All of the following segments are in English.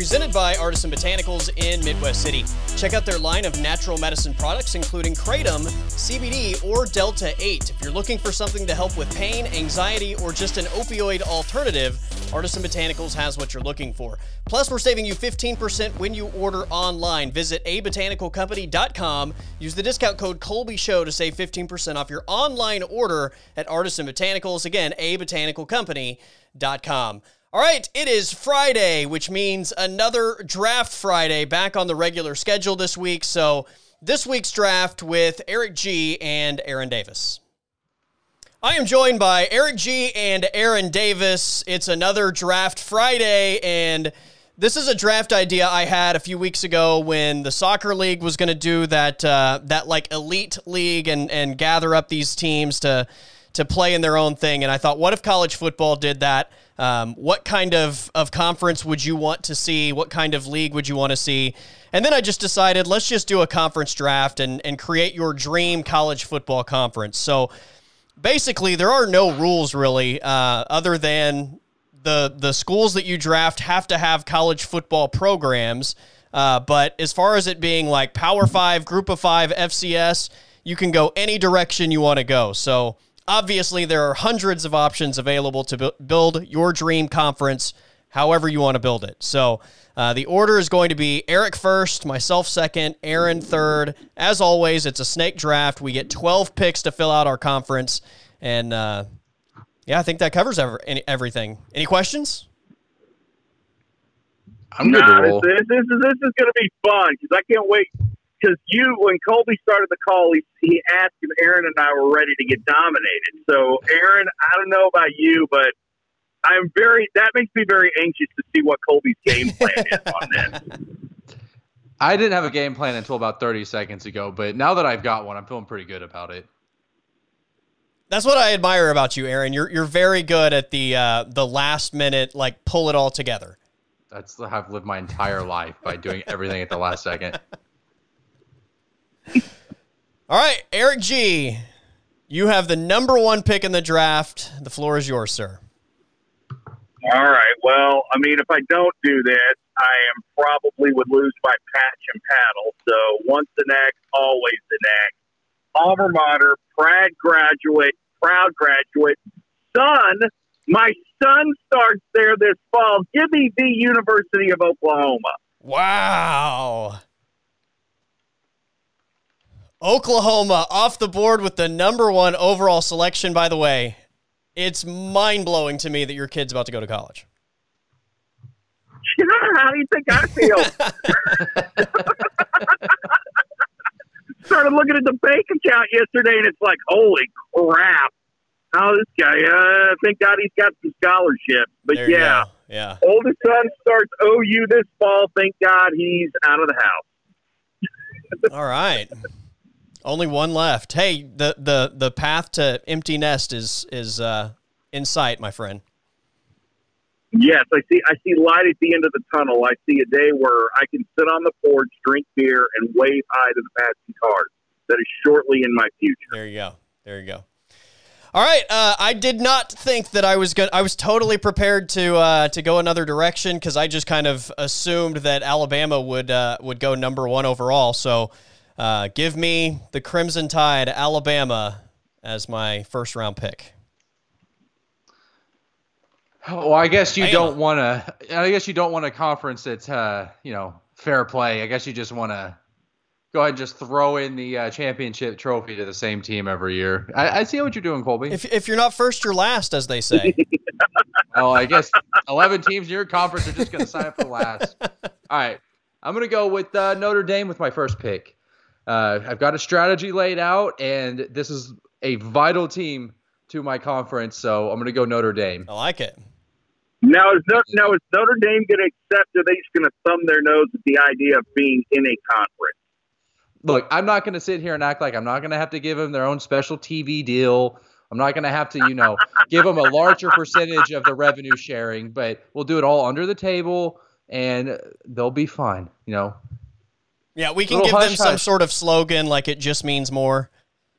presented by Artisan Botanicals in Midwest City. Check out their line of natural medicine products, including Kratom, CBD, or Delta 8. If you're looking for something to help with pain, anxiety, or just an opioid alternative, Artisan Botanicals has what you're looking for. Plus, we're saving you 15% when you order online. Visit abotanicalcompany.com. Use the discount code Colby Show to save 15% off your online order at Artisan Botanicals. Again, abotanicalcompany.com. All right, it is Friday, which means another draft Friday back on the regular schedule this week. So, this week's draft with Erik Gee and Aaron Davis. I am joined by Erik Gee and Aaron Davis. It's another draft Friday, and this is a draft idea I had a few weeks ago when the soccer league was going to do that uh, that like elite league and and gather up these teams to to play in their own thing. And I thought, what if college football did that? Um, what kind of, of conference would you want to see? What kind of league would you want to see? And then I just decided, let's just do a conference draft and, and create your dream college football conference. So basically, there are no rules really, uh, other than the the schools that you draft have to have college football programs. Uh, but as far as it being like Power Five, Group of Five, FCS, you can go any direction you want to go. So obviously there are hundreds of options available to build your dream conference however you want to build it. So uh, the order is going to be Erik first, myself second, Aaron third. As always, it's a snake draft. We get 12 picks to fill out our conference. And uh, yeah, I think that covers ever, any, everything. Any questions? I'm good nah, to roll. This, this, is, this is going to be fun because I can't wait because you, when Colby started the call, he, he asked if Aaron and I were ready to get dominated. So, Aaron, I don't know about you, but I'm very. That makes me very anxious to see what Colby's game plan is on this. I didn't have a game plan until about 30 seconds ago, but now that I've got one, I'm feeling pretty good about it. That's what I admire about you, Aaron. You're you're very good at the uh, the last minute, like pull it all together. That's how I've lived my entire life by doing everything at the last second. All right, Erik Gee, you have the number one pick in the draft. The floor is yours, sir. All right. Well, I mean, if I don't do this, I am probably would lose my patch and paddle. So once the next, always the next. Alma mater, proud graduate, proud graduate, son. My son starts there this fall. Give me the University of Oklahoma. Wow. Oklahoma off the board with the number one overall selection, by the way. It's mind blowing to me that your kid's about to go to college. Yeah, How do you think I feel? Started looking at the bank account yesterday, and it's like, holy crap! Oh, this guy. Uh, thank God he's got some scholarships. But there yeah, yeah. Oldest son starts OU this fall. Thank God he's out of the house. All right. Only one left. Hey, the the the path to empty nest is is uh, in sight, my friend. Yes, I see. I see light at the end of the tunnel. I see a day where I can sit on the porch, drink beer, and wave hi to the passing cars. That is shortly in my future. There you go. There you go. All right. Uh, I did not think that I was going. I was totally prepared to uh, to go another direction because I just kind of assumed that Alabama would uh, would go number one overall. So uh, give me the Crimson Tide, Alabama, as my first round pick. Well, I guess you don't want to. I guess you don't want a conference that's uh, you know fair play. I guess you just want to go ahead and just throw in the uh, championship trophy to the same team every year. I, I, see what you're doing, Colby. If, if you're not first, you're last, as they say. well, I guess 11 teams in your conference are just going to sign up for last. All right. I'm going to go with uh, Notre Dame with my first pick. Uh, I've got a strategy laid out, and this is a vital team to my conference, so I'm going to go Notre Dame. I like it. Now is, no, now, is Notre Dame going to accept, or are they just going to thumb their nose at the idea of being in a conference? Look, I'm not going to sit here and act like I'm not going to have to give them their own special TV deal. I'm not going to have to, you know, give them a larger percentage of the revenue sharing, but we'll do it all under the table, and they'll be fine. You know, yeah, we can give them some sort of slogan like it just means more.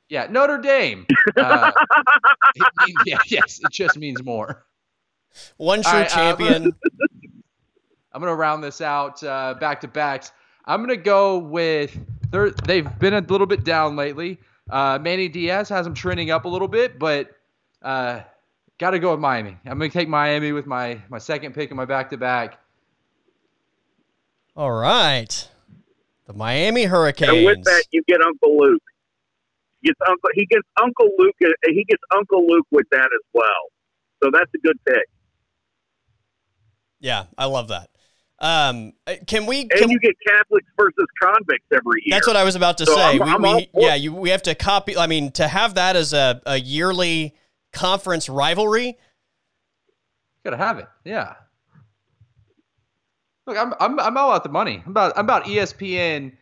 Yeah, Notre Dame. Uh, means, yeah, yes, it just means more. One true right, uh, champion. I'm gonna round this out uh, back to backs. I'm gonna go with they've been a little bit down lately. Uh, Manny Diaz has them trending up a little bit, but uh, got to go with Miami. I'm gonna take Miami with my my second pick in my back to back. All right, the Miami Hurricanes. And with that, you get Uncle Luke. He gets Uncle. He gets Uncle Luke. He gets Uncle Luke with that as well. So that's a good pick. Yeah, I love that. Um, uh, can we? Can and you get Catholics versus convicts every year. That's what I was about to so say. I'm, we, I'm we yeah, you, we have to copy. I mean, to have that as a, a yearly conference rivalry. Gotta have it. Yeah. Look, I'm I'm I'm all about the money. I'm about I'm about ESPN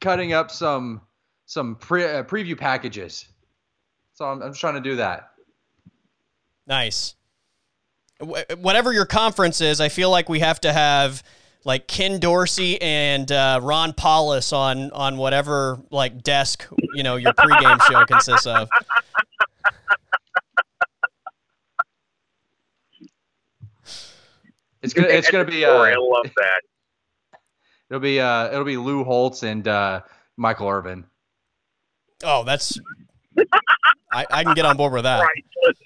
cutting up some some pre, uh, preview packages. So I'm I'm just trying to do that. Nice whatever your conference is, I feel like we have to have like Ken Dorsey and uh, Ron Powlus on on whatever like desk you know your pregame show consists of. It's gonna it's gonna be. Uh, I love that. It'll be uh it'll be Lou Holtz and uh, Michael Irvin. Oh, that's. I, I can get on board with that. Right.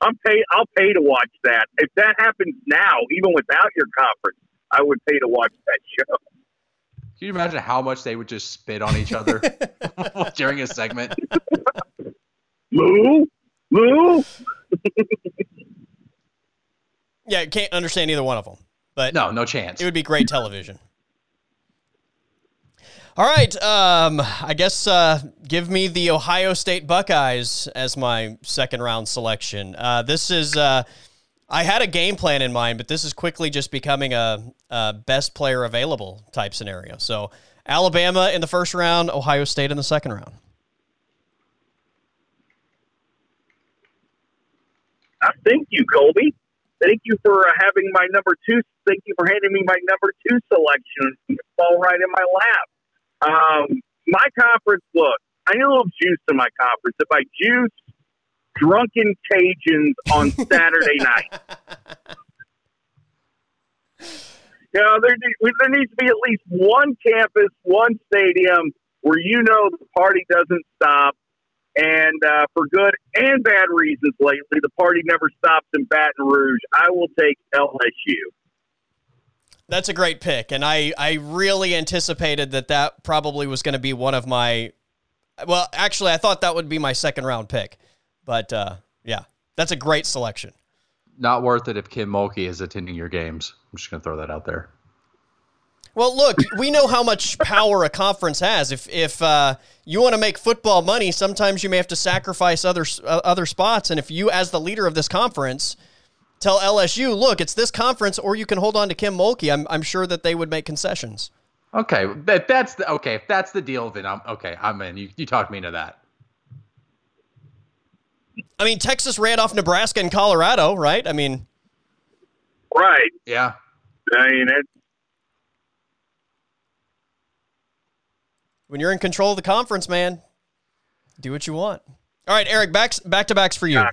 I'm pay. I'll pay to watch that. If that happens now, even without your conference, I would pay to watch that show. Can you imagine how much they would just spit on each other during a segment? Lou, Lou. yeah, can't understand either one of them. But no, no chance. It would be great television. All right. Um, I guess uh, give me the Ohio State Buckeyes as my second round selection. Uh, this is, uh, I had a game plan in mind, but this is quickly just becoming a, a, best player available type scenario. So Alabama in the first round, Ohio State in the second round. I think you, Colby. Thank you for uh, having my number two. Thank you for handing me my number two selection. It fall right in my lap. Um, my conference, look, I need a little juice in my conference. If I juice drunken Cajuns on Saturday night, you know, there, there needs to be at least one campus, one stadium where you know the party doesn't stop. And uh, for good and bad reasons lately, the party never stops in Baton Rouge. I will take LSU. That's a great pick, and I I really anticipated that that probably was going to be one of my. Well, actually, I thought that would be my second round pick, but uh, yeah, that's a great selection. Not worth it if Kim Mulkey is attending your games. I'm just going to throw that out there. Well, look, we know how much power a conference has. If if uh, you want to make football money, sometimes you may have to sacrifice other uh, other spots. And if you, as the leader of this conference, tell LSU, look, it's this conference, or you can hold on to Kim Mulkey. I'm, I'm sure that they would make concessions. Okay, that, that's the okay. If that's the deal, then I'm okay. I'm in. You you talked me into that. I mean, Texas ran off Nebraska and Colorado, right? I mean, right? Yeah. I mean, it's when you're in control of the conference, man. Do what you want. All right, Erik, back back to backs for you. Um,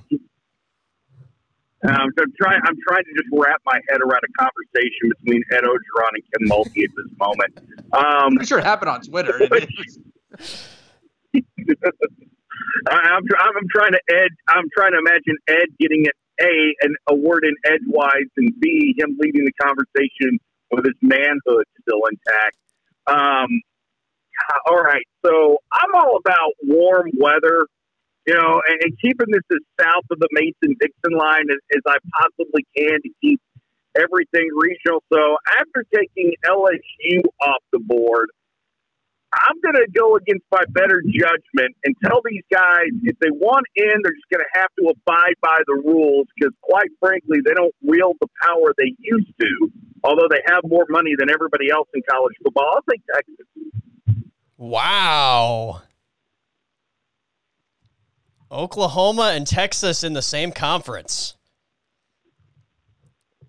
so I'm trying. I'm trying to just wrap my head around a conversation between Ed Orgeron and Kim Mulkey at this moment. Um, I'm sure it happened on Twitter. I'm, I'm trying to Ed. I'm trying to imagine Ed getting an A, and a word in edgewise, and B, him leading the conversation with his manhood still intact. Um, all right, so I'm all about warm weather you know, and, and keeping this as south of the Mason Dixon line as, as I possibly can to keep everything regional. So after taking LSU off the board, I'm going to go against my better judgment and tell these guys if they want in, they're just going to have to abide by the rules because, quite frankly, they don't wield the power they used to, although they have more money than everybody else in college football. I'll take Texas. Wow. Oklahoma and Texas in the same conference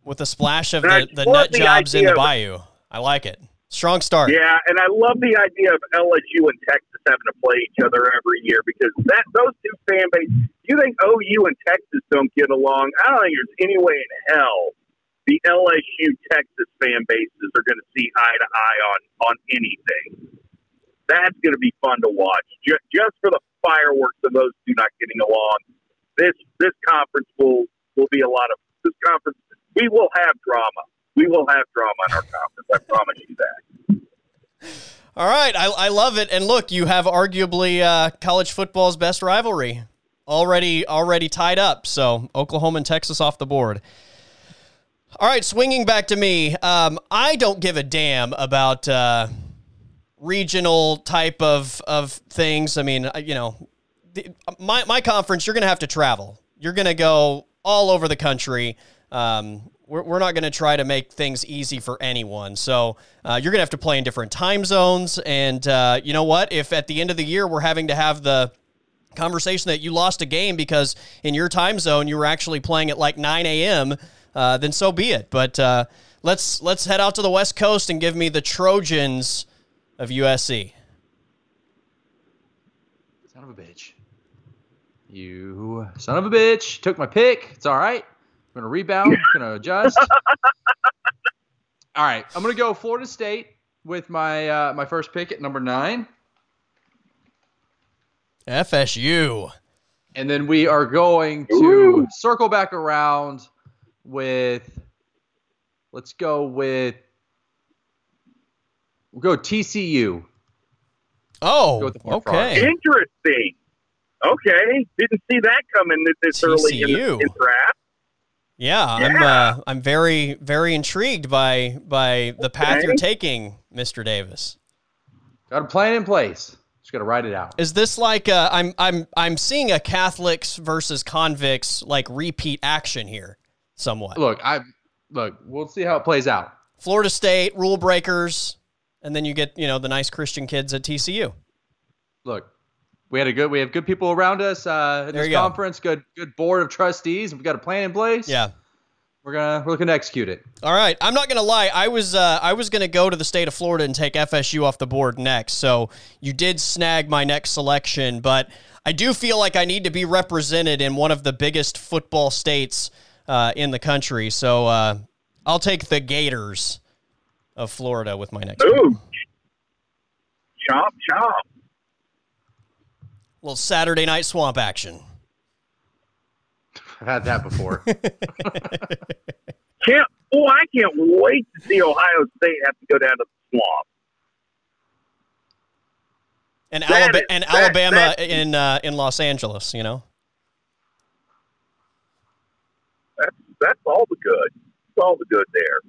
with a splash of the, the nut jobs in the bayou. I like it. Strong start. Yeah, and I love the idea of LSU and Texas having to play each other every year because that those two fan bases. You think OU and Texas don't get along? I don't think there's any way in hell the LSU Texas fan bases are going to see eye to eye on on anything. That's going to be fun to watch, just, just for the fireworks of those two not getting along. This this conference will will be a lot of this conference. We will have drama. We will have drama in our conference. I promise you that. All right, I, I love it. And look, you have arguably uh, college football's best rivalry already already tied up. So Oklahoma and Texas off the board. All right, swinging back to me. Um, I don't give a damn about uh, regional type of of things. I mean, you know, the, my my conference. You're going to have to travel. You're going to go all over the country. Um, we're, we're not going to try to make things easy for anyone. So uh, you're going to have to play in different time zones. And uh, you know what? If at the end of the year we're having to have the conversation that you lost a game because in your time zone you were actually playing at like 9 a.m., uh, then so be it. But uh, let's let's head out to the West Coast and give me the Trojans of USC. Son of a bitch. You son of a bitch. Took my pick. It's all right. I'm going to rebound. I'm going to adjust. all right. I'm going to go Florida State with my uh, my first pick at number nine. FSU. And then we are going to Ooh. circle back around with let's go with we'll go TCU. Oh, okay. Interesting. Okay, didn't see that coming this TCU. early in the, in draft. Yeah, yeah, I'm uh, I'm very very intrigued by by the path okay. you're taking, Mr. Davis. Got a plan in place. Just got to write it out. Is this like i uh, I'm I'm I'm seeing a Catholics versus convicts like repeat action here, somewhat. Look, I look. We'll see how it plays out. Florida State rule breakers, and then you get you know the nice Christian kids at TCU. Look, we had a good we have good people around us uh, in there this conference. Go. Good good board of trustees. We've got a plan in place. Yeah. We're gonna we're gonna execute it. All right. I'm not gonna lie. I was uh, I was gonna go to the state of Florida and take FSU off the board next. So you did snag my next selection, but I do feel like I need to be represented in one of the biggest football states uh, in the country. So uh, I'll take the Gators of Florida with my next. Ooh. Chop chop little Saturday night swamp action. I've had that before. can't oh, I can't wait to see Ohio State have to go down to the swamp. And, Alabama, is, and that, Alabama that, in uh, in Los Angeles, you know. That's that's all the good. That's all the good there.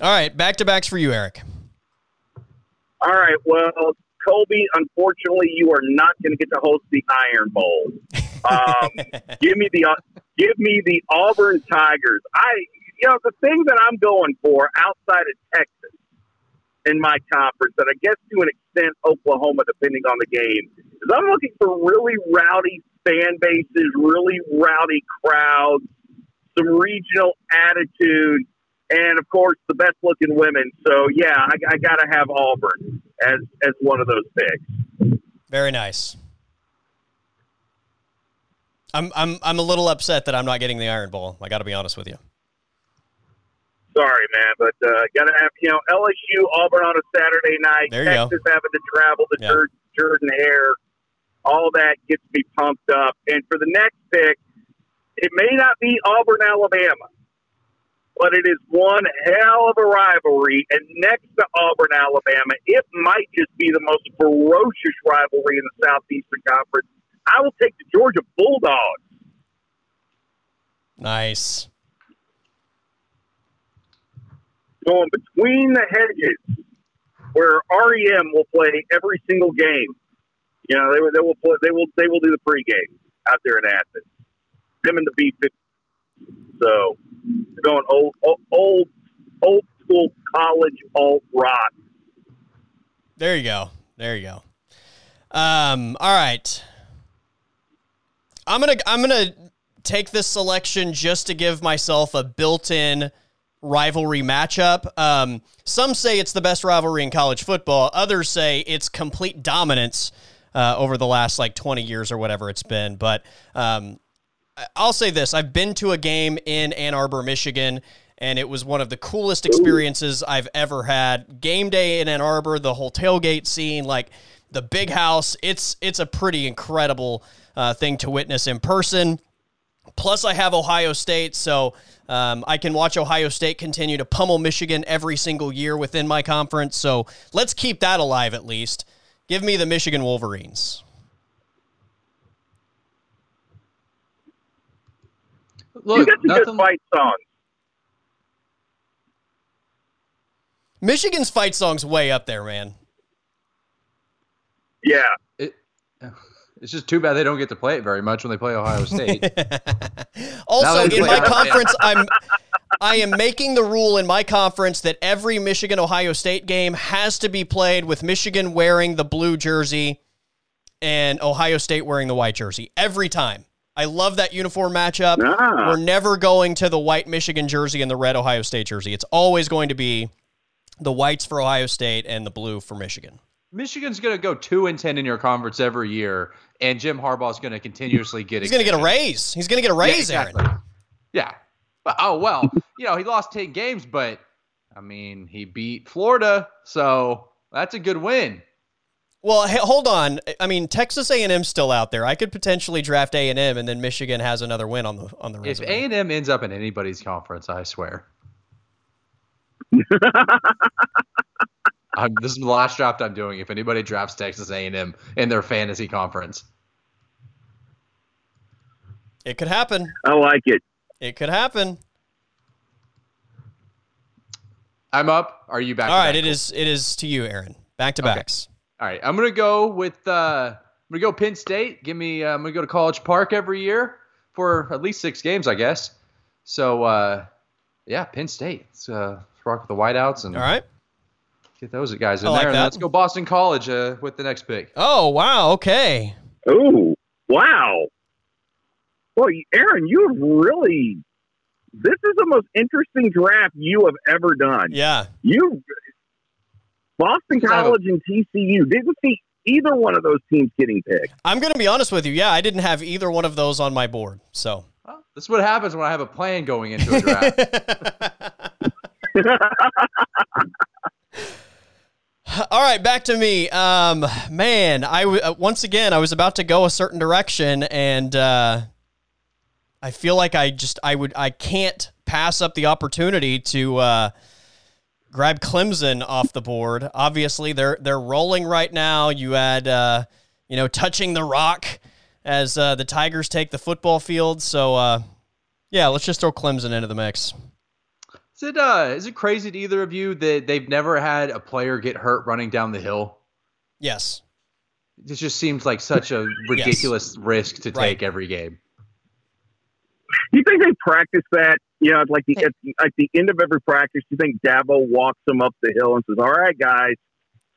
All right, back to backs for you, Erik. All right. Well, Colby, unfortunately, you are not going to get to host the Iron Bowl. Um, give me the give me the Auburn Tigers. I, you know, the thing that I'm going for outside of Texas in my conference, and I guess to an extent Oklahoma, depending on the game, is I'm looking for really rowdy fan bases, really rowdy crowds, some regional attitude and of course the best looking women. So yeah, I, I got to have Auburn as as one of those picks. Very nice. I'm I'm I'm a little upset that I'm not getting the Iron Bowl. I got to be honest with you. Sorry, man, but uh, gotta have you know LSU Auburn on a Saturday night. There you Texas go. having to travel to yeah. Jordan Hare. All that gets me pumped up. And for the next pick, it may not be Auburn, Alabama but it is one hell of a rivalry. And next to Auburn, Alabama, it might just be the most ferocious rivalry in the Southeastern Conference. I will take the Georgia Bulldogs. Nice. Going between the hedges, where REM will play every single game. You know, they, they will play, they will they will do the pregame out there in Athens. Them and the B fifty. So going old, old, old school college alt rock. There you go. There you go. Um, all right. I'm gonna I'm gonna take this selection just to give myself a built-in rivalry matchup. Um, some say it's the best rivalry in college football. Others say it's complete dominance uh, over the last like 20 years or whatever it's been. But um, I'll say this: I've been to a game in Ann Arbor, Michigan, and it was one of the coolest experiences I've ever had. Game day in Ann Arbor, the whole tailgate scene, like the big house. It's it's a pretty incredible uh, thing to witness in person. Plus, I have Ohio State, so um, I can watch Ohio State continue to pummel Michigan every single year within my conference. So let's keep that alive at least. Give me the Michigan Wolverines. Look, you got some nothing... good fight songs. Michigan's fight song's way up there, man. Yeah. It, it's just too bad they don't get to play it very much when they play Ohio State. also, in my conference, I'm I am making the rule in my conference that every Michigan Ohio State game has to be played with Michigan wearing the blue jersey and Ohio State wearing the white jersey every time. I love that uniform matchup. Ah. We're never going to the white Michigan jersey and the red Ohio State jersey. It's always going to be the whites for Ohio State and the blue for Michigan. Michigan's going to go two and ten in your conference every year, and Jim Harbaugh's going to continuously get. He's going to get a raise. He's going to get a raise, yeah, exactly. Aaron. Yeah. Oh well, you know he lost ten games, but I mean he beat Florida, so that's a good win. Well, hey, hold on. I mean, Texas A&M's still out there. I could potentially draft A&M, and then Michigan has another win on the on the. If A&M ends up in anybody's conference, I swear. I'm, this is the last draft I'm doing. If anybody drafts Texas A&M in their fantasy conference, it could happen. I like it. It could happen. I'm up. Are you back? All right, back? it is. It is to you, Aaron. Back to okay. backs. All right, I'm gonna go with. Uh, I'm gonna go Penn State. Give me. Uh, I'm gonna go to College Park every year for at least six games, I guess. So uh, yeah, Penn State. Let's, uh, let's rock with the whiteouts and all right. Get those guys in there, and let's go Boston College uh, with the next pick. Oh wow! Okay. Oh wow! Well, Aaron, you have really. This is the most interesting draft you have ever done. Yeah. You, Boston College and TCU didn't see either one of those teams getting picked. I'm going to be honest with you. Yeah, I didn't have either one of those on my board. So. Well, this is what happens when I have a plan going into a draft. All right, back to me. Um, man, I w- uh, once again I was about to go a certain direction, and uh, I feel like I just I would I can't pass up the opportunity to uh, grab Clemson off the board. Obviously, they're they're rolling right now. You had uh, you know touching the rock as uh, the Tigers take the football field. So uh, yeah, let's just throw Clemson into the mix. Is it uh is it crazy to either of you that they've never had a player get hurt running down the hill? Yes. It just seems like such a ridiculous yes. risk to right. take every game. Do You think they practice that? You know, like the, at, the, at the end of every practice, you think Dabo walks them up the hill and says, "All right, guys,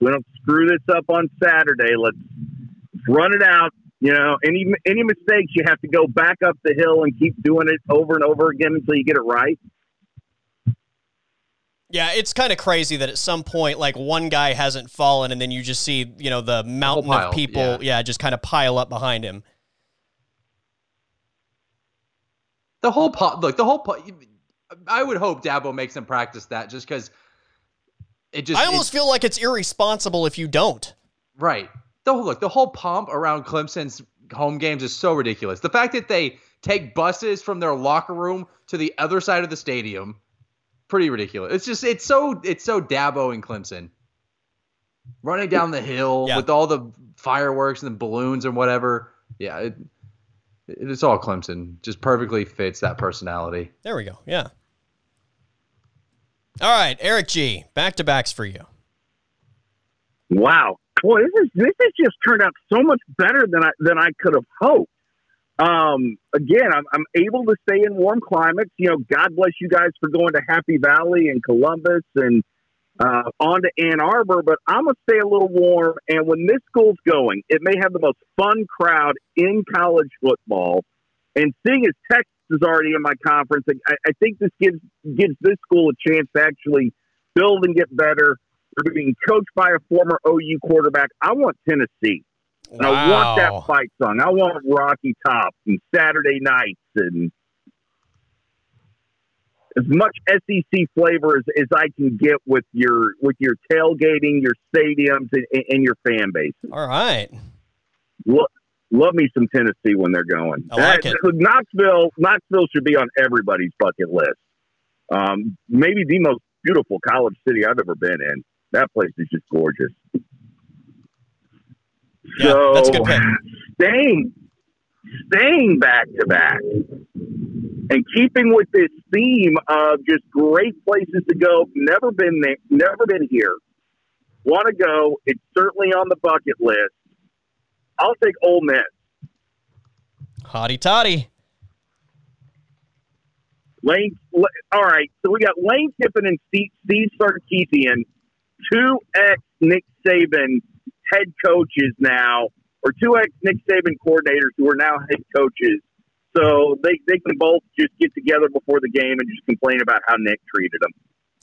we don't screw this up on Saturday. Let's, let's run it out. You know, any any mistakes, you have to go back up the hill and keep doing it over and over again until you get it right." Yeah, it's kind of crazy that at some point, like one guy hasn't fallen, and then you just see, you know, the mountain pile, of people, yeah. yeah, just kind of pile up behind him. The whole pot, look, the whole pot. I would hope Dabo makes them practice that, just because it just. I almost feel like it's irresponsible if you don't. Right. The whole, look, the whole pomp around Clemson's home games is so ridiculous. The fact that they take buses from their locker room to the other side of the stadium pretty ridiculous. It's just it's so it's so Dabo and Clemson running down the hill yeah. with all the fireworks and the balloons and whatever. Yeah, it, it's all Clemson. Just perfectly fits that personality. There we go. Yeah. All right, Erik Gee. Back to backs for you. Wow. Boy, this is this has just turned out so much better than I than I could have hoped. Um, again, I'm, I'm able to stay in warm climates. You know, God bless you guys for going to Happy Valley and Columbus and uh, on to Ann Arbor, but I'm going to stay a little warm. And when this school's going, it may have the most fun crowd in college football. And seeing as Texas is already in my conference, I, I think this gives gives this school a chance to actually build and get better. They're being coached by a former OU quarterback. I want Tennessee. And I want that fight song. I want Rocky Top and Saturday nights and as much SEC flavor as, as I can get with your with your tailgating, your stadiums, and, and your fan base. All right. Look, love me some Tennessee when they're going. I like it. Knoxville, Knoxville should be on everybody's bucket list. Um, maybe the most beautiful college city I've ever been in. That place is just gorgeous. Yeah, so that's a good pick. staying staying back to back and keeping with this theme of just great places to go. Never been there, never been here. Want to go? It's certainly on the bucket list. I'll take Ole Miss. Hotty toddy. Lane. All right, so we got Lane Kiffin and Steve, Steve Sarkisian, two ex Nick Saban head coaches now, or two ex Nick Saban coordinators who are now head coaches. So they, they can both just get together before the game and just complain about how Nick treated them.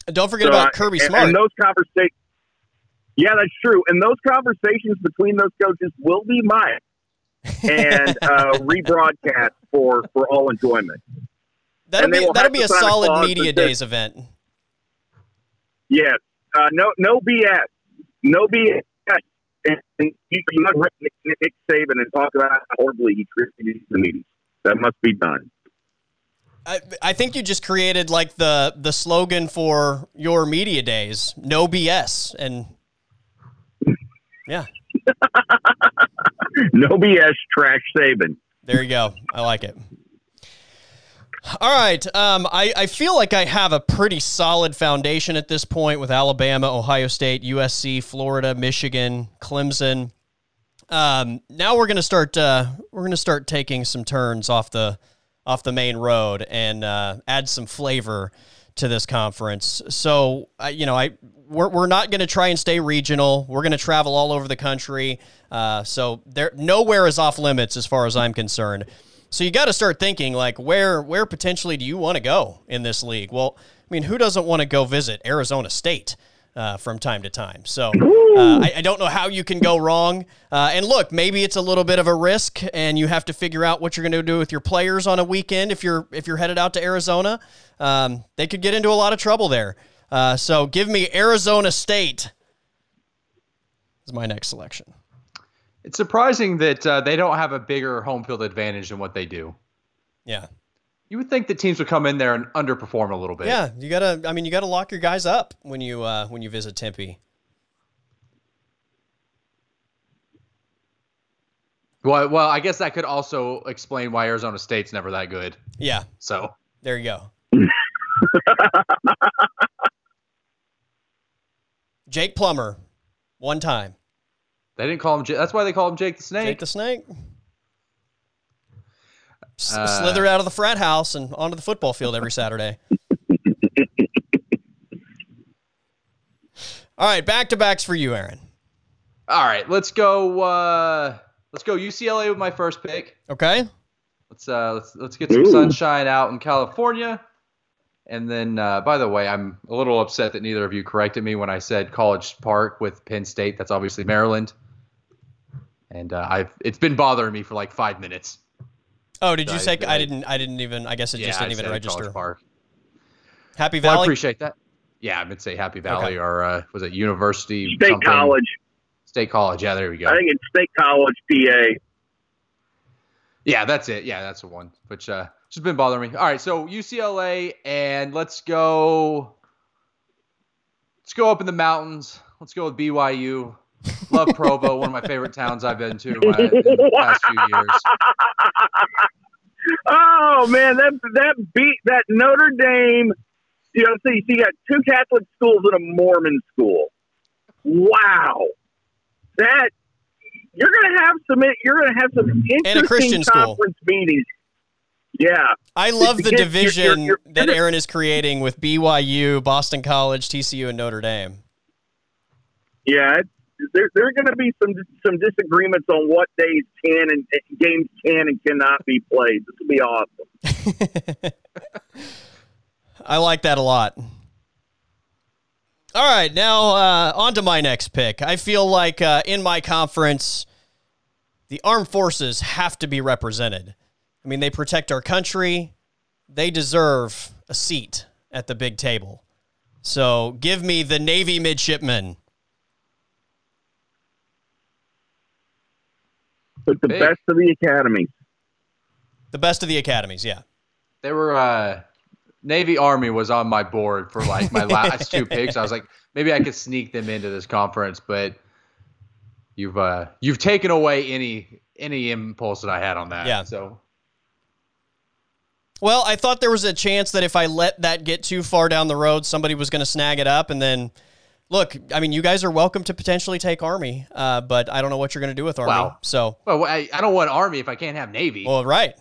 And don't forget So, about uh, Kirby Smart. And those conversations. Yeah, that's true. And those conversations between those coaches will be mine and uh, rebroadcast for for all enjoyment. that'll be that'll be a solid media days event. Yes, uh, no, no BS, no BS. And, and you you must Nick, Nick Saban and talk about how horribly he treated the meetings. That must be done. I, I think you just created like the the slogan for your media days, no BS, and yeah, No BS, trash Saban. there you go. I like it. All right, um, I, I feel like I have a pretty solid foundation at this point with Alabama, Ohio State, USC, Florida, Michigan, Clemson. Um, now we're gonna start uh, we're gonna start taking some turns off the off the main road and uh, add some flavor to this conference. So uh, you know, I we're, we're not going to try and stay regional. We're going to travel all over the country. Uh, so there nowhere is off limits as far as I'm concerned. So you got to start thinking like where where potentially do you want to go in this league? Well, I mean, who doesn't want to go visit Arizona State? Uh, from time to time. So uh, I, I don't know how you can go wrong. Uh, and look, maybe it's a little bit of a risk, and you have to figure out what you're going to do with your players on a weekend if you're if you're headed out to Arizona. Um, they could get into a lot of trouble there. Uh, so give me Arizona State. Is my next selection. It's surprising that uh, they don't have a bigger home field advantage than what they do. Yeah, You would think that teams would come in there and underperform a little bit. yeah. You gotta. I mean, you gotta lock your guys up when you uh, when you visit Tempe. Well, well, I guess that could also explain why Arizona State's never that good. Yeah, So there you go. Jake Plummer, one time. They didn't call him. J- That's why they call him Jake the Snake. Jake the Snake. S- Uh, slithered out of the frat house and onto the football field every Saturday. All right, back to backs for you, Aaron. All right, let's go. Uh, let's go UCLA with my first pick. Okay. Let's uh, let's let's get some Ooh. sunshine out in California. And then, uh, by the way, I'm a little upset that neither of you corrected me when I said College Park with Penn State. That's obviously Maryland. And uh, I've it's been bothering me for like five minutes. Oh, did you I- say I I- didn't? I didn't even. I guess it just didn't even register. Park. Happy Well, I appreciate that. Yeah, I would say Happy Valley Okay. or uh, was it University State something? College. State College. Yeah, there we go. I think it's State College, PA. Yeah, that's it. Yeah, that's the one. Which uh, just been bothering me. All right, so UCLA, and let's go. Let's go up in the mountains. Let's go with BYU. Love Provo, one of my favorite towns I've been to in the past few years. Oh man, that that beat that Notre Dame. You know, see, you got two Catholic schools and a Mormon school. Wow, that you're gonna have some. You're gonna have some interesting Christian school. conference meetings. Yeah, I love the You're- you're- division you're- that Aaron is creating with BYU, Boston College, TCU, and Notre Dame. yeah. It's, there, there are going to be some some disagreements on what days can and games can and cannot be played. This will be awesome. I like that a lot. All right, now uh, on to my next pick. I feel like uh, in my conference, the armed forces have to be represented. I mean, they protect our country. They deserve a seat at the big table. So give me the Navy midshipmen. But the Big. best of the academies. The best of the academies, yeah. They were uh, Navy Army was on my board for like my last two picks. I was like, maybe I could sneak them into this conference, but you've uh, you've taken away any any impulse that I had on that. Yeah. So Well, I thought there was a chance that if I let that get too far down the road, somebody was going to snag it up. And then, look, I mean, you guys are welcome to potentially take Army, uh, but I don't know what you're going to do with Army. Wow. So, well, I, I don't want Army if I can't have Navy. well, right.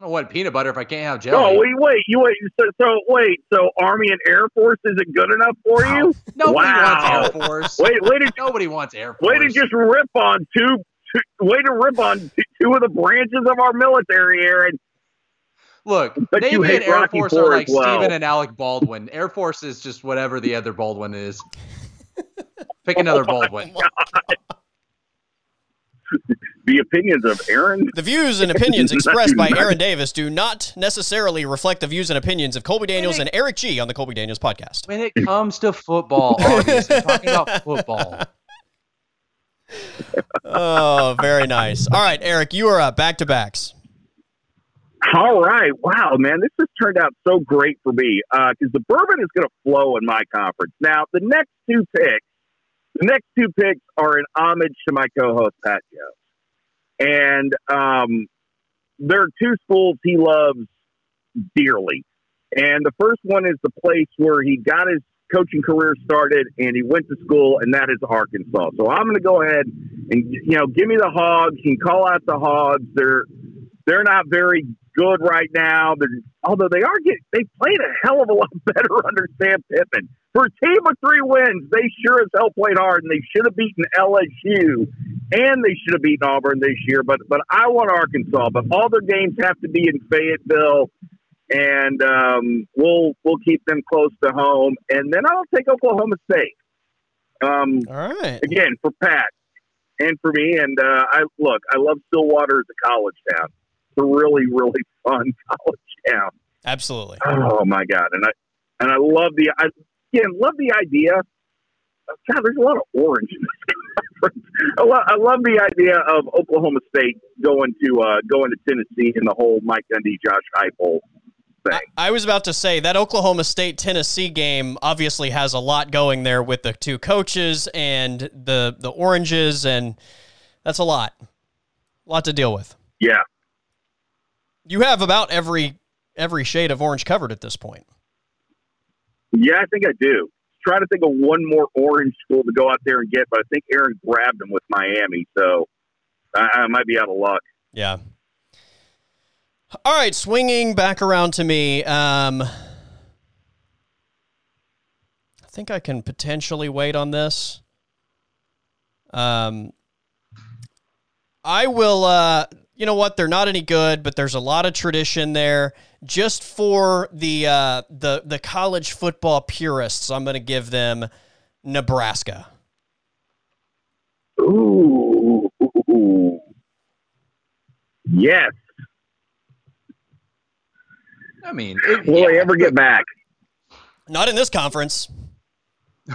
I don't want peanut butter if I can't have jelly. Oh, wait, wait, you wait. So, so wait. So, Army and Air Force isn't good enough for you? Nobody Wow. wants Air Force. Wait, wait to Nobody wants Air Force. way to just rip on two. two way to rip on two, two of the branches of our military, Aaron. Look, But you Navy and Air Rocky Force are like well. Stephen and Alec Baldwin. Air Force is just whatever the other Baldwin is. Pick another oh Baldwin. The opinions of Aaron. The views and opinions expressed by Aaron Davis do not necessarily reflect the views and opinions of Colby Daniels and Erik Gee on the Colby Daniels podcast. When it comes to football, obviously, I'm talking about football. Oh, very nice. All right, Erik, you are up. Back to backs. All right. Wow, man, this has turned out so great for me because the bourbon is going to flow in my conference. Now, the next two picks, the next two picks are an homage to my co-host Pat Jones, and um, there are two schools he loves dearly. And the first one is the place where he got his coaching career started, and he went to school, and that is Arkansas. So I'm going to go ahead and you know give me the Hogs. You can call out the Hogs. They're they're not very good right now. They're, although they are getting, they played a hell of a lot better under Sam Pittman. For a team of three wins, they sure as hell played hard, and they should have beaten LSU, and they should have beaten Auburn this year. But but I want Arkansas. But all their games have to be in Fayetteville, and um, we'll we'll keep them close to home. And then I'll take Oklahoma State. Um, All right. again for Pat and for me. And uh, I look, I love Stillwater as a college town. Really, really fun college town. Absolutely. Oh my god! And I and I love the I again love the idea. God, there's a lot of orange in this conference. I, lo- I love the idea of Oklahoma State going to uh, going to Tennessee and the whole Mike Gundy, Josh Heupel thing. I was about to say that Oklahoma State Tennessee game obviously has a lot going there with the two coaches and the the oranges and that's a lot. A lot to deal with. yeah, You have about every every shade of orange covered at this point. yeah, I think I do. Try to think of one more orange school to go out there and get, but I think Aaron grabbed him with Miami, so I, I might be out of luck. Yeah. All right, swinging back around to me. Um, I think I can potentially wait on this. Um, I will. Uh, you know what? They're not any good, but there's a lot of tradition there. Just for the uh, the the college football purists, I'm going to give them Nebraska. Ooh. Yes. I mean, it, Will they yeah, ever get back? Not in this conference.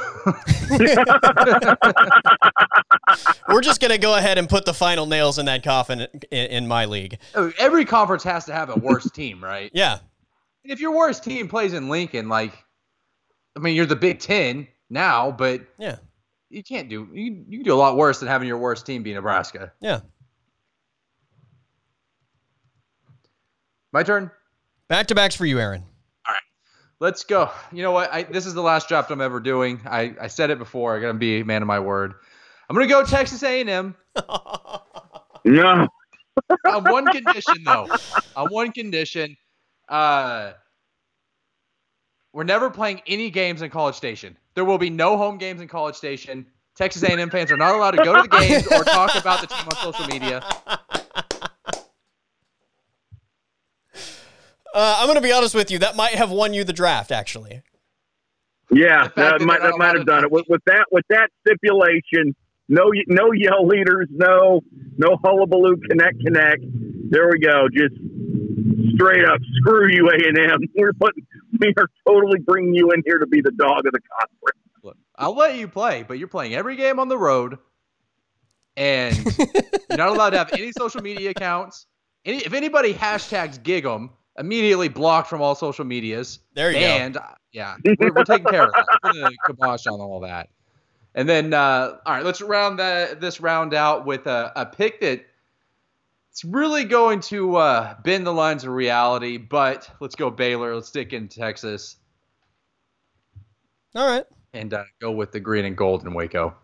We're just going to go ahead and put the final nails in that coffin in, in my league. Every conference has to have a worst team, right? Yeah. If your worst team plays in Lincoln, like, I mean, you're the Big Ten now, but Yeah. you can't do you, you can do a lot worse than having your worst team be Nebraska. Yeah. My turn. Back to backs for you, Aaron. Let's go. You know what? I, this is the last draft I'm ever doing. I, I said it before. I'm gonna be a man of my word. I'm gonna go Texas A&M No. on one condition, though. On one condition, uh, we're never playing any games in College Station. There will be no home games in College Station. Texas A&M fans are not allowed to go to the games or talk about the team on social media. Uh, I'm going to be honest with you. That might have won you the draft, actually. Yeah, The that that might that might have done it with, with that with that stipulation. no no yell leaders, no no hullabaloo, connect, connect. There we go. Just straight up, screw you, A and M. We're putting, we are totally bringing you in here to be the dog of the conference. Look, I'll let you play, but you're playing every game on the road, and you're not allowed to have any social media accounts. Any, if anybody hashtags Gig'em, immediately blocked from all social medias. There you banned. go. And yeah, we're, we're taking care of that. We're gonna kibosh on all that. And then, uh, all right, let's round that this round out with a, a pick that it's really going to uh, bend the lines of reality. But let's go Baylor. Let's stick in Texas. All right. And uh, go with the green and gold in Waco.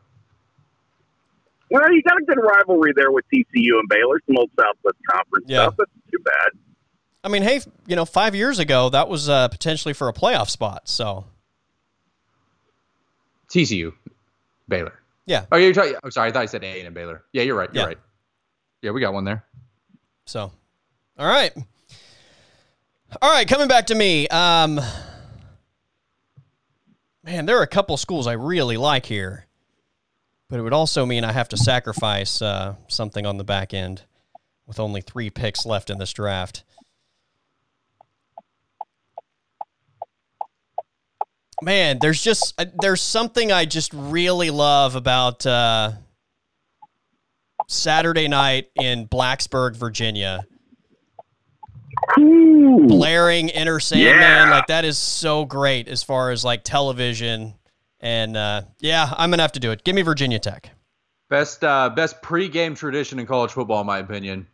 Well, you got a good rivalry there with TCU and Baylor, some old Southwest Conference yeah. stuff. That's too bad. I mean, hey, you know, five years ago that was uh, potentially for a playoff spot. So TCU, Baylor. Yeah. Oh, you're talking. I'm sorry. I thought I said A and Baylor. Yeah, you're right. You're yeah. right. Yeah, we got one there. So, all right, all right. Coming back to me. Um, man, there are a couple schools I really like here, but it would also mean I have to sacrifice uh, something on the back end with only three picks left in this draft. Man, there's just uh, there's something I just really love about uh, Saturday night in Blacksburg, Virginia. Ooh. Blaring Enter Sandman, yeah. like that is so great as far as like television. And uh, yeah, I'm gonna have to do it. Give me Virginia Tech. Best uh, best pregame tradition in college football, in my opinion.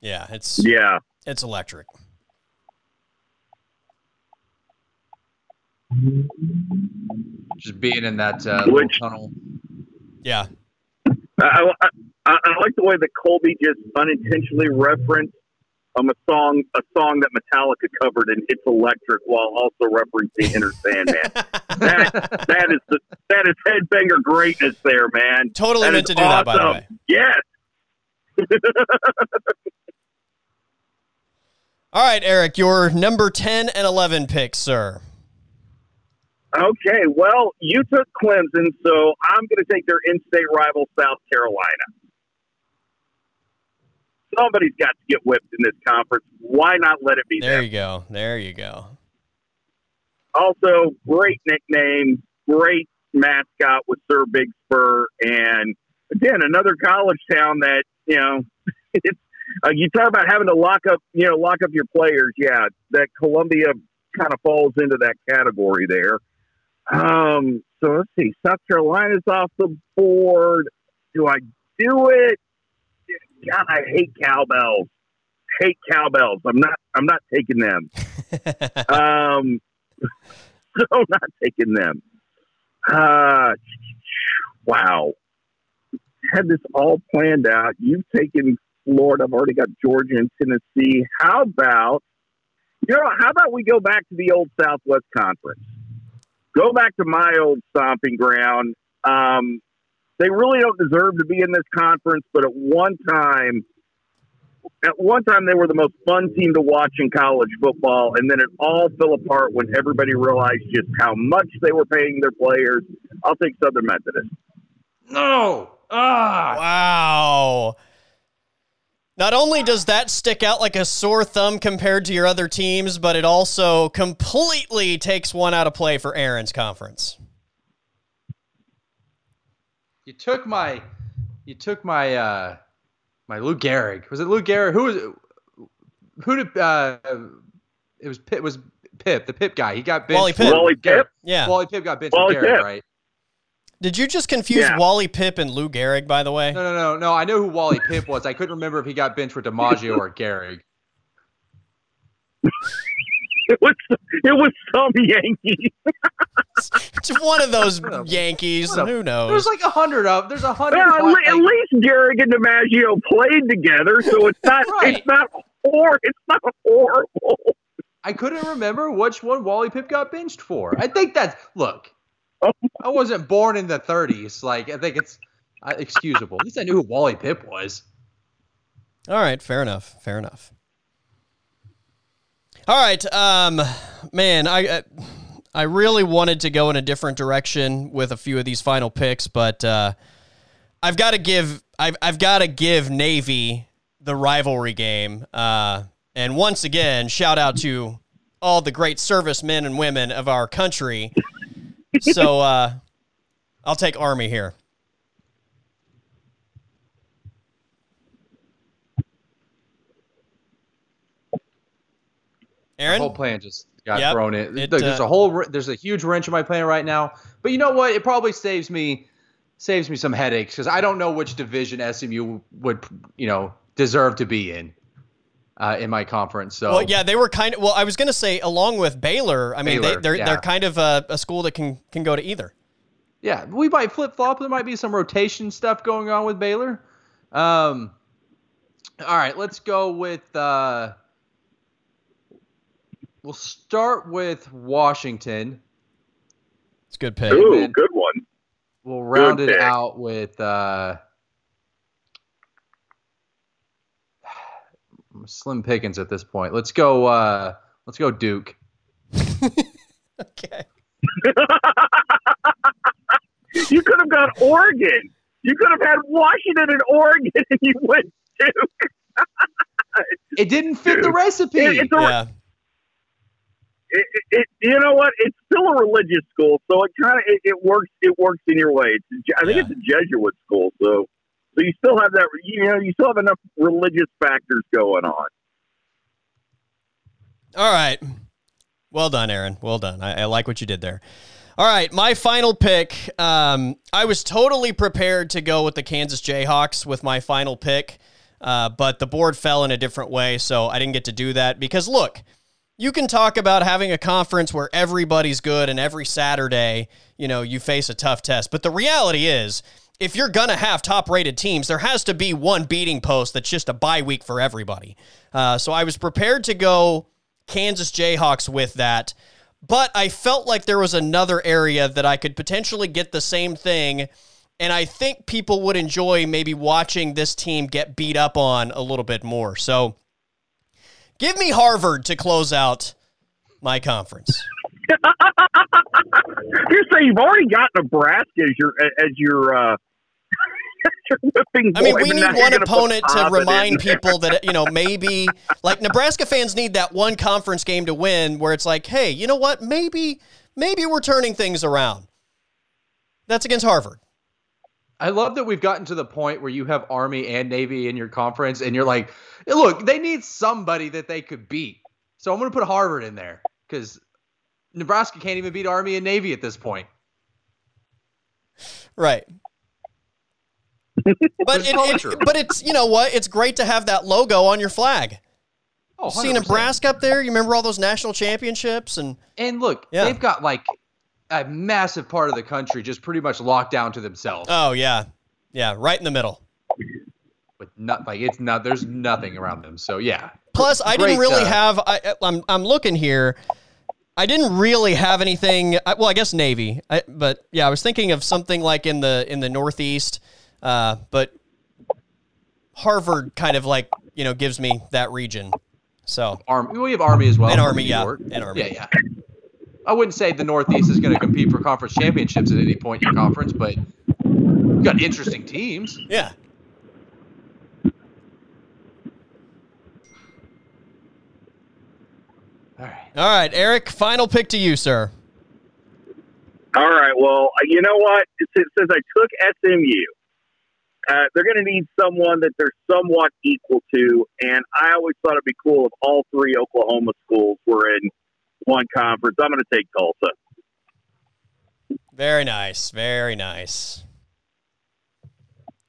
Yeah, it's yeah, it's electric. Just being in that uh, Which, tunnel. Yeah. I, I, I, like the way that Colby just unintentionally referenced um, a song a song that Metallica covered in "It's Electric" while also referencing "Enter Sandman. that that is the, that is headbanger greatness there, man. Totally that meant to do awesome. that, by the way. Yes. All right, Erik, your number ten and eleven picks, sir. Okay, well, you took Clemson, so I'm going to take their in-state rival, South Carolina. Somebody's got to get whipped in this conference. Why not let it be there? There you go. There you go. Also, great nickname, great mascot with Sir Big Spur, and again, another college town that you know. It's uh, you talk about having to lock up, you know, lock up your players. Yeah, that Columbia kind of falls into that category there. Um, so let's see. South Carolina's off the board. Do I do it? God, I hate cowbells. Hate cowbells. I'm not. I'm not taking them. um, so not taking them. Uh, wow. Had this all planned out. You've taken Florida. I've already got Georgia and Tennessee. How about you know? How about we go back to the old Southwest Conference? Go back to my old stomping ground. Um, they really don't deserve to be in this conference, but at one time, at one time they were the most fun team to watch in college football, and then it all fell apart when everybody realized just how much they were paying their players. I'll take Southern Methodist. No. Ah. Wow. Not only does that stick out like a sore thumb compared to your other teams, but it also completely takes one out of play for Aaron's conference. You took my, you took my, uh, my Lou Gehrig. Was it Lou Gehrig? Who was it? Who did? Uh, it was Pipp. Was Pipp the Pipp guy? He got benched. Wally Pipp. Wally Pipp. Yeah. Wally Pipp got benched. Wally Gehrig, Pipp. right? Did you just confuse yeah. Wally Pipp and Lou Gehrig, by the way? No, no, no, no. I know who Wally Pipp was. I couldn't remember if he got benched for DiMaggio or Gehrig. it was it was some Yankees. it's one of those Yankees. Who knows? There's like a hundred of. There's a hundred. Well, at, at least Gehrig and DiMaggio played together, so it's not. right. It's not hor. It's not horrible. I couldn't remember which one Wally Pip got benched for. I think that's look. I wasn't born in the 30s. Like, I think it's uh, excusable. At least I knew who Wally Pipp was. All right, fair enough. Fair enough. All right, um, man, I uh, I really wanted to go in a different direction with a few of these final picks, but uh, I've got to give I've I've got to give Navy the rivalry game. Uh, and once again, shout out to all the great servicemen and women of our country. So uh, I'll take Army here. Aaron, whole plan just got Yep. thrown in. It, there's uh, a whole there's a huge wrench in my plan right now. But you know what? It probably saves me saves me some headaches because I don't know which division SMU would you know deserve to be in uh, in my conference. So Well, yeah, they were kind of. Well, I was going to say, along with Baylor. I mean, Baylor, they, they're yeah. they're kind of a, a school that can can go to either. Yeah, we might flip flop. There might be some rotation stuff going on with Baylor. Um, all right, let's go with. Uh, we'll start with Washington. It's a good pick. Ooh, good one. We'll round it pick. out with. Uh, Slim Pickens at this point. Let's go. Uh, let's go Duke. Okay. You could have got Oregon. You could have had Washington and Oregon, and you went Duke. It didn't fit the recipe. It- it's a- Yeah. It, it, it, you know what? It's still a religious school, so it kind of it, it works. It works in your way. It's, I think Yeah. it's a Jesuit school, so so you still have that. You know, you still have enough religious factors going on. All right. Well done, Aaron. Well done. I, I like what you did there. All right, my final pick. Um, I was totally prepared to go with the Kansas Jayhawks with my final pick, uh, but the board fell in a different way, so I didn't get to do that. Because look, you can talk about having a conference where everybody's good and every Saturday, you know, you face a tough test. But the reality is, if you're gonna have top-rated teams, there has to be one beating post that's just a bye week for everybody. Uh, so I was prepared to go Kansas Jayhawks with that. But I felt like there was another area that I could potentially get the same thing. And I think people would enjoy maybe watching this team get beat up on a little bit more. So give me Harvard to close out my conference. You say you've already got Nebraska as your as your. Uh, I mean, we need one opponent to remind people that, you know, maybe like Nebraska fans need that one conference game to win where it's like, hey, you know what? Maybe, maybe we're turning things around. That's against Harvard. I love that we've gotten to the point where you have Army and Navy in your conference, and you're like, look, they need somebody that they could beat. So I'm going to put Harvard in there because Nebraska can't even beat Army and Navy at this point. Right. But It's it, it- but it's you know what? It's great to have that logo on your flag. Oh, See Nebraska up there? You remember all those national championships and And look, Yeah. they've got like a massive part of the country just pretty much locked down to themselves. oh yeah, yeah, right in the middle. with not like it's not there's nothing around them. So yeah. Plus, I Great, didn't really uh, have. I, I'm I'm looking here. I didn't really have anything. Well, I guess Navy, I, but yeah, I was thinking of something like in the in the Northeast. Uh, but Harvard kind of like you know gives me that region. So Army. We have Army as well. And Army, yeah. And Army. Yeah, yeah. I wouldn't say the Northeast is going to compete for conference championships at any point in your conference, but you've got interesting teams. yeah, All right. all right, Erik. Final pick to you, sir. All right. Well, uh, you know what? Since, since I took SMU, uh, they're going to need someone that they're somewhat equal to. And I always thought it'd be cool if all three Oklahoma schools were in one conference. I'm going to take Tulsa. Very nice. Very nice.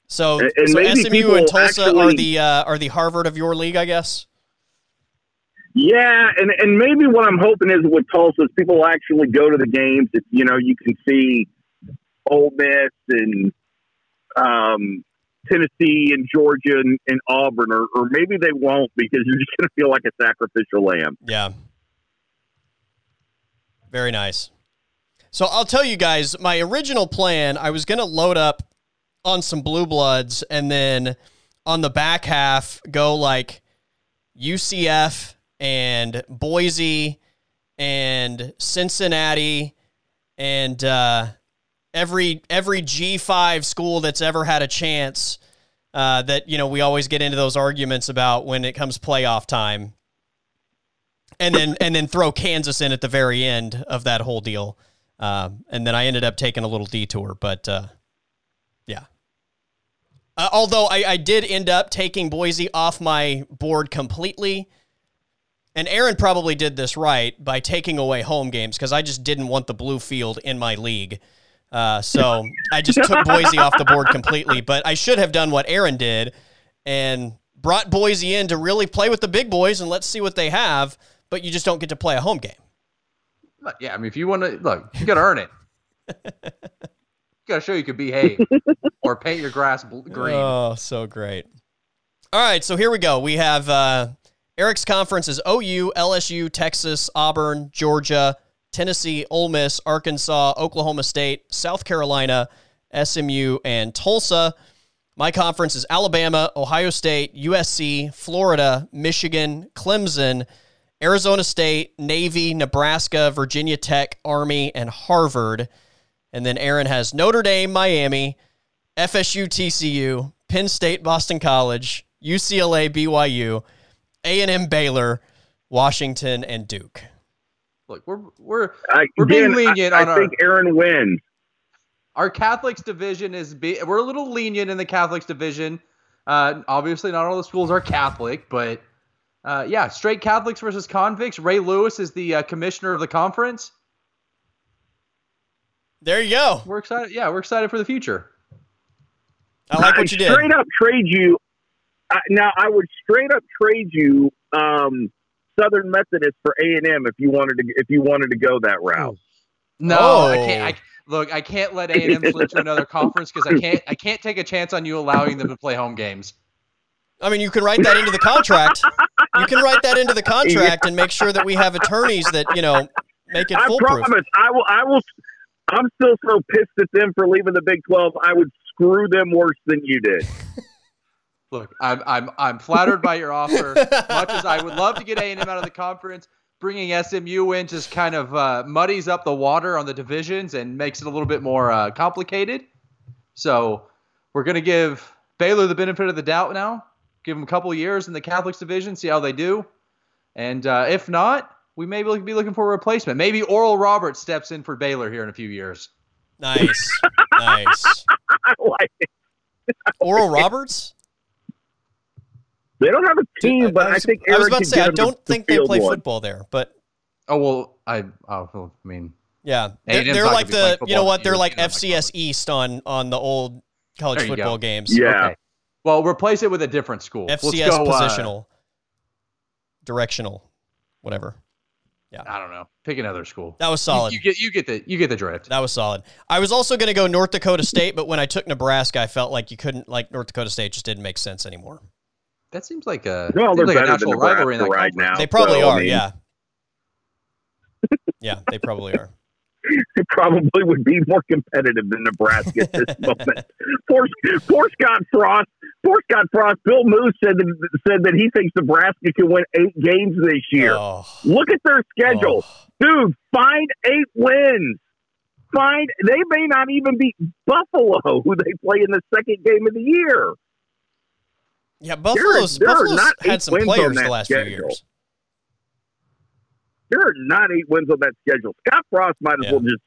So, And- and so SMU and Tulsa are the uh, are the Harvard of your league, I guess. Yeah, and and maybe what I'm hoping is with Tulsa is people actually go to the games. If you know, you can see Ole Miss and um, Tennessee and Georgia and, and Auburn, or, or maybe they won't because you're just going to feel like a sacrificial lamb. Yeah. Very nice. So I'll tell you guys, my original plan, I was going to load up on some blue bloods and then on the back half go like UCF and Boise and Cincinnati and uh every every G5 school that's ever had a chance uh, that you know we always get into those arguments about when it comes playoff time. And then and then throw Kansas in at the very end of that whole deal. Um, and then I ended up taking a little detour, but uh, yeah. Uh, although I, I did end up taking Boise off my board completely. And Aaron probably did this right by taking away home games because I just didn't want the blue field in my league. Uh, so I just took Boise off the board completely. But I should have done what Aaron did and brought Boise in to really play with the big boys and let's see what they have. But you just don't get to play a home game. Yeah, I mean, if you want to look, you got to earn it. you got to show you can behave or paint your grass green. Oh, so great. All right, so here we go. We have uh, Erik's conference is OU, LSU, Texas, Auburn, Georgia, Tennessee, Ole Miss, Arkansas, Oklahoma State, South Carolina, SMU, and Tulsa. My conference is Alabama, Ohio State, USC, Florida, Michigan, Clemson, Arizona State, Navy, Nebraska, Virginia Tech, Army, and Harvard. And then Aaron has Notre Dame, Miami, FSU, TCU, Penn State, Boston College, UCLA, BYU, A&M, Baylor, Washington, and Duke. Look, we're we're I, we're being again, lenient I, on I our think Aaron wins. our Catholics division is be, we're a little lenient in the Catholics division. Uh, obviously, not all the schools are Catholic, but uh, yeah, straight Catholics versus convicts. Ray Lewis is the uh, commissioner of the conference. There you go. We're excited. Yeah, we're excited for the future. I like what you did. Straight up trade you. Uh, now I would straight up trade you um, Southern Methodist for A and M if you wanted to if you wanted to go that route. Hmm. No, Oh. I can't. I, look, I can't let A and M slip to another conference because I can't. I can't take a chance on you allowing them to play home games. I mean, you can write that into the contract. You can write that into the contract and make sure that we have attorneys that, you know, make it I foolproof. promise. I will. I will. I'm still so pissed at them for leaving the Big Twelve. I would screw them worse than you did. Look, I'm I'm I'm flattered by your offer. Much as I would love to get A and M out of the conference, bringing SMU in just kind of uh, muddies up the water on the divisions and makes it a little bit more uh, complicated. So we're gonna give Baylor the benefit of the doubt now. Give them a couple years in the Catholics division, see how they do, and uh, if not, we may be looking for a replacement. Maybe Oral Roberts steps in for Baylor here in a few years. Nice. Nice. I like it. Oral Roberts? They don't have a team, but I, was, think I was about to say, I don't to think they play one. football there, but Oh well, I oh I mean yeah. They're, they're like gonna be playing the, you know what? They're like you like FCS. East on, on the old college football go. games. Yeah. Okay. Well, replace it with a different school. Let's FCS go, uh, positional, directional, whatever. Yeah. I don't know. Pick another school. That was You- solid. You, get you get the you get the drift. That was solid. I was also going to go North Dakota State, but when I took Nebraska, I felt like you couldn't like North Dakota State just didn't make sense anymore. That seems like a Well, seems they're like a better than natural rivalry in that Nebraska right now. They probably so, I are, mean- yeah. Yeah, they probably are. it probably would be more competitive than Nebraska at this moment. Poor, poor Scott Frost. Poor Scott Frost. Bill Moos said that, said that he thinks Nebraska can win eight games this year. Oh, Look at their schedule, oh. dude. Find eight wins. Find they may not even beat Buffalo, who they play in the second game of the year. Yeah, Buffalo's, there are Buffalo's not had eight some wins on players the that last few schedule. years. There are not eight wins on that schedule. Scott Frost might as Yeah. well just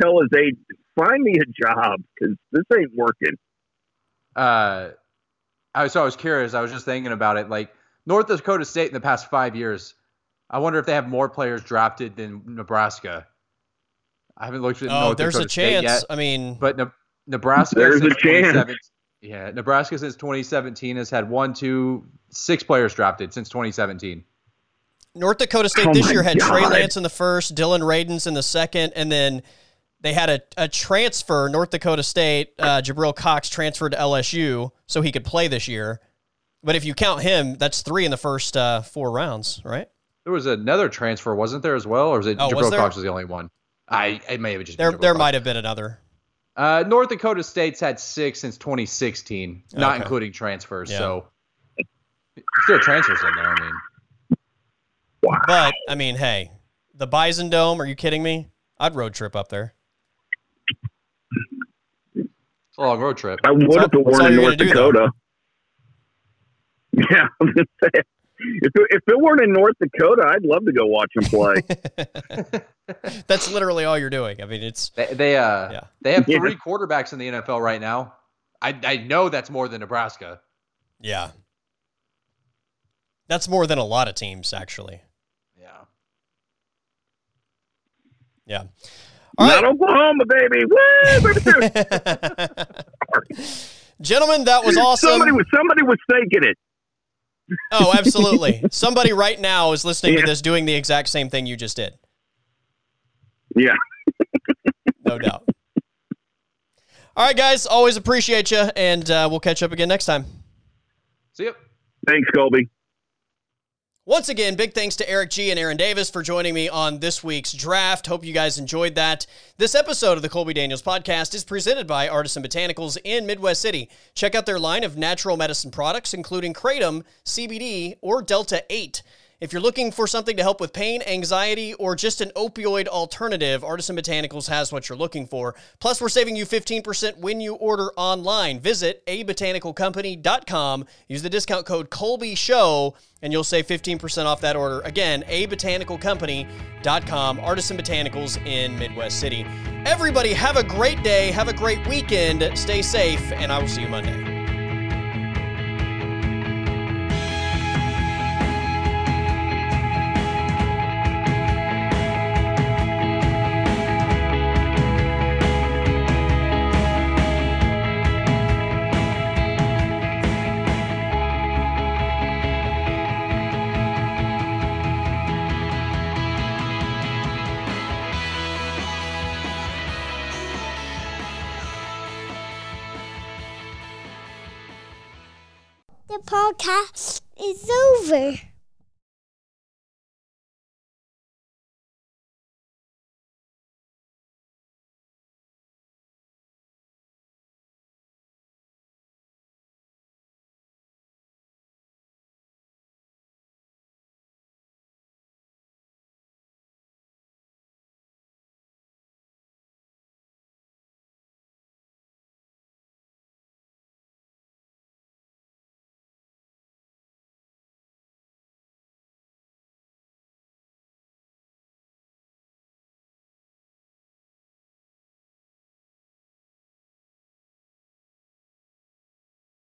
tell his agent, "Find me a job because this ain't working." Uh, I so I was curious. I was just thinking about it. Like North Dakota State in the past five years, I wonder if they have more players drafted than Nebraska. I haven't looked at Oh, North there's a Dakota State chance. yet, I mean, but Ne- Nebraska There's a chance. 2017 Yeah, Nebraska since 2017 has had one, two, six players drafted since 2017. North Dakota State Oh this year had Trey Lance in the first, Dillon Radunz in the second, and then they had a, a transfer. North Dakota State, uh, Jabril Cox transferred to LSU so he could play this year. But if you count him, that's three in the first uh, four rounds, right? There was another transfer, wasn't there as well, or was it Oh, Jabril there? Cox was the only one? I it may have just There, been there Cox. might have been another. Uh, North Dakota State's had six since 2016, not Okay. including transfers. Yeah. So still transfers in there. I mean, But I mean, hey, the Bison Dome. Are you kidding me? I'd road trip up there. It's a long road trip. I would all- if it that's all weren't in North gonna do. Dakota. Yeah, I'm just saying. If it, if it weren't in North Dakota, I'd love to go watch them play. That's literally all you're doing. I mean, it's They, they uh Yeah. they have Yeah. three quarterbacks in the NFL right now. I I know that's more than Nebraska. yeah. That's more than a lot of teams, actually. Yeah. Yeah. All Not right. Oklahoma, baby. Woo, baby. Gentlemen, that was awesome. Somebody was somebody was thinking it. Oh, absolutely. Somebody right now is listening to this doing the exact same thing you just did. Yeah. No doubt. All right, guys. Always appreciate you, and uh, we'll catch up again next time. See ya. Thanks, Colby. Once again, big thanks to Erik Gee and Aaron Davis for joining me on this week's draft. Hope you guys enjoyed that. This episode of the Colby Daniels podcast is presented by Artisan Botanicals in Midwest City. Check out their line of natural medicine products, including Kratom, CBD, or Delta 8. If you're looking for something to help with pain, anxiety, or just an opioid alternative, Artisan Botanicals has what you're looking for. Plus, we're saving you 15% when you order online. Visit abotanicalcompany.com, use the discount code Colby Show, and you'll save 15% off that order. Again, abotanicalcompany.com, Artisan Botanicals in Midwest City. Everybody, have a great day, have a great weekend, stay safe, and I will see you Monday. Podcast is over.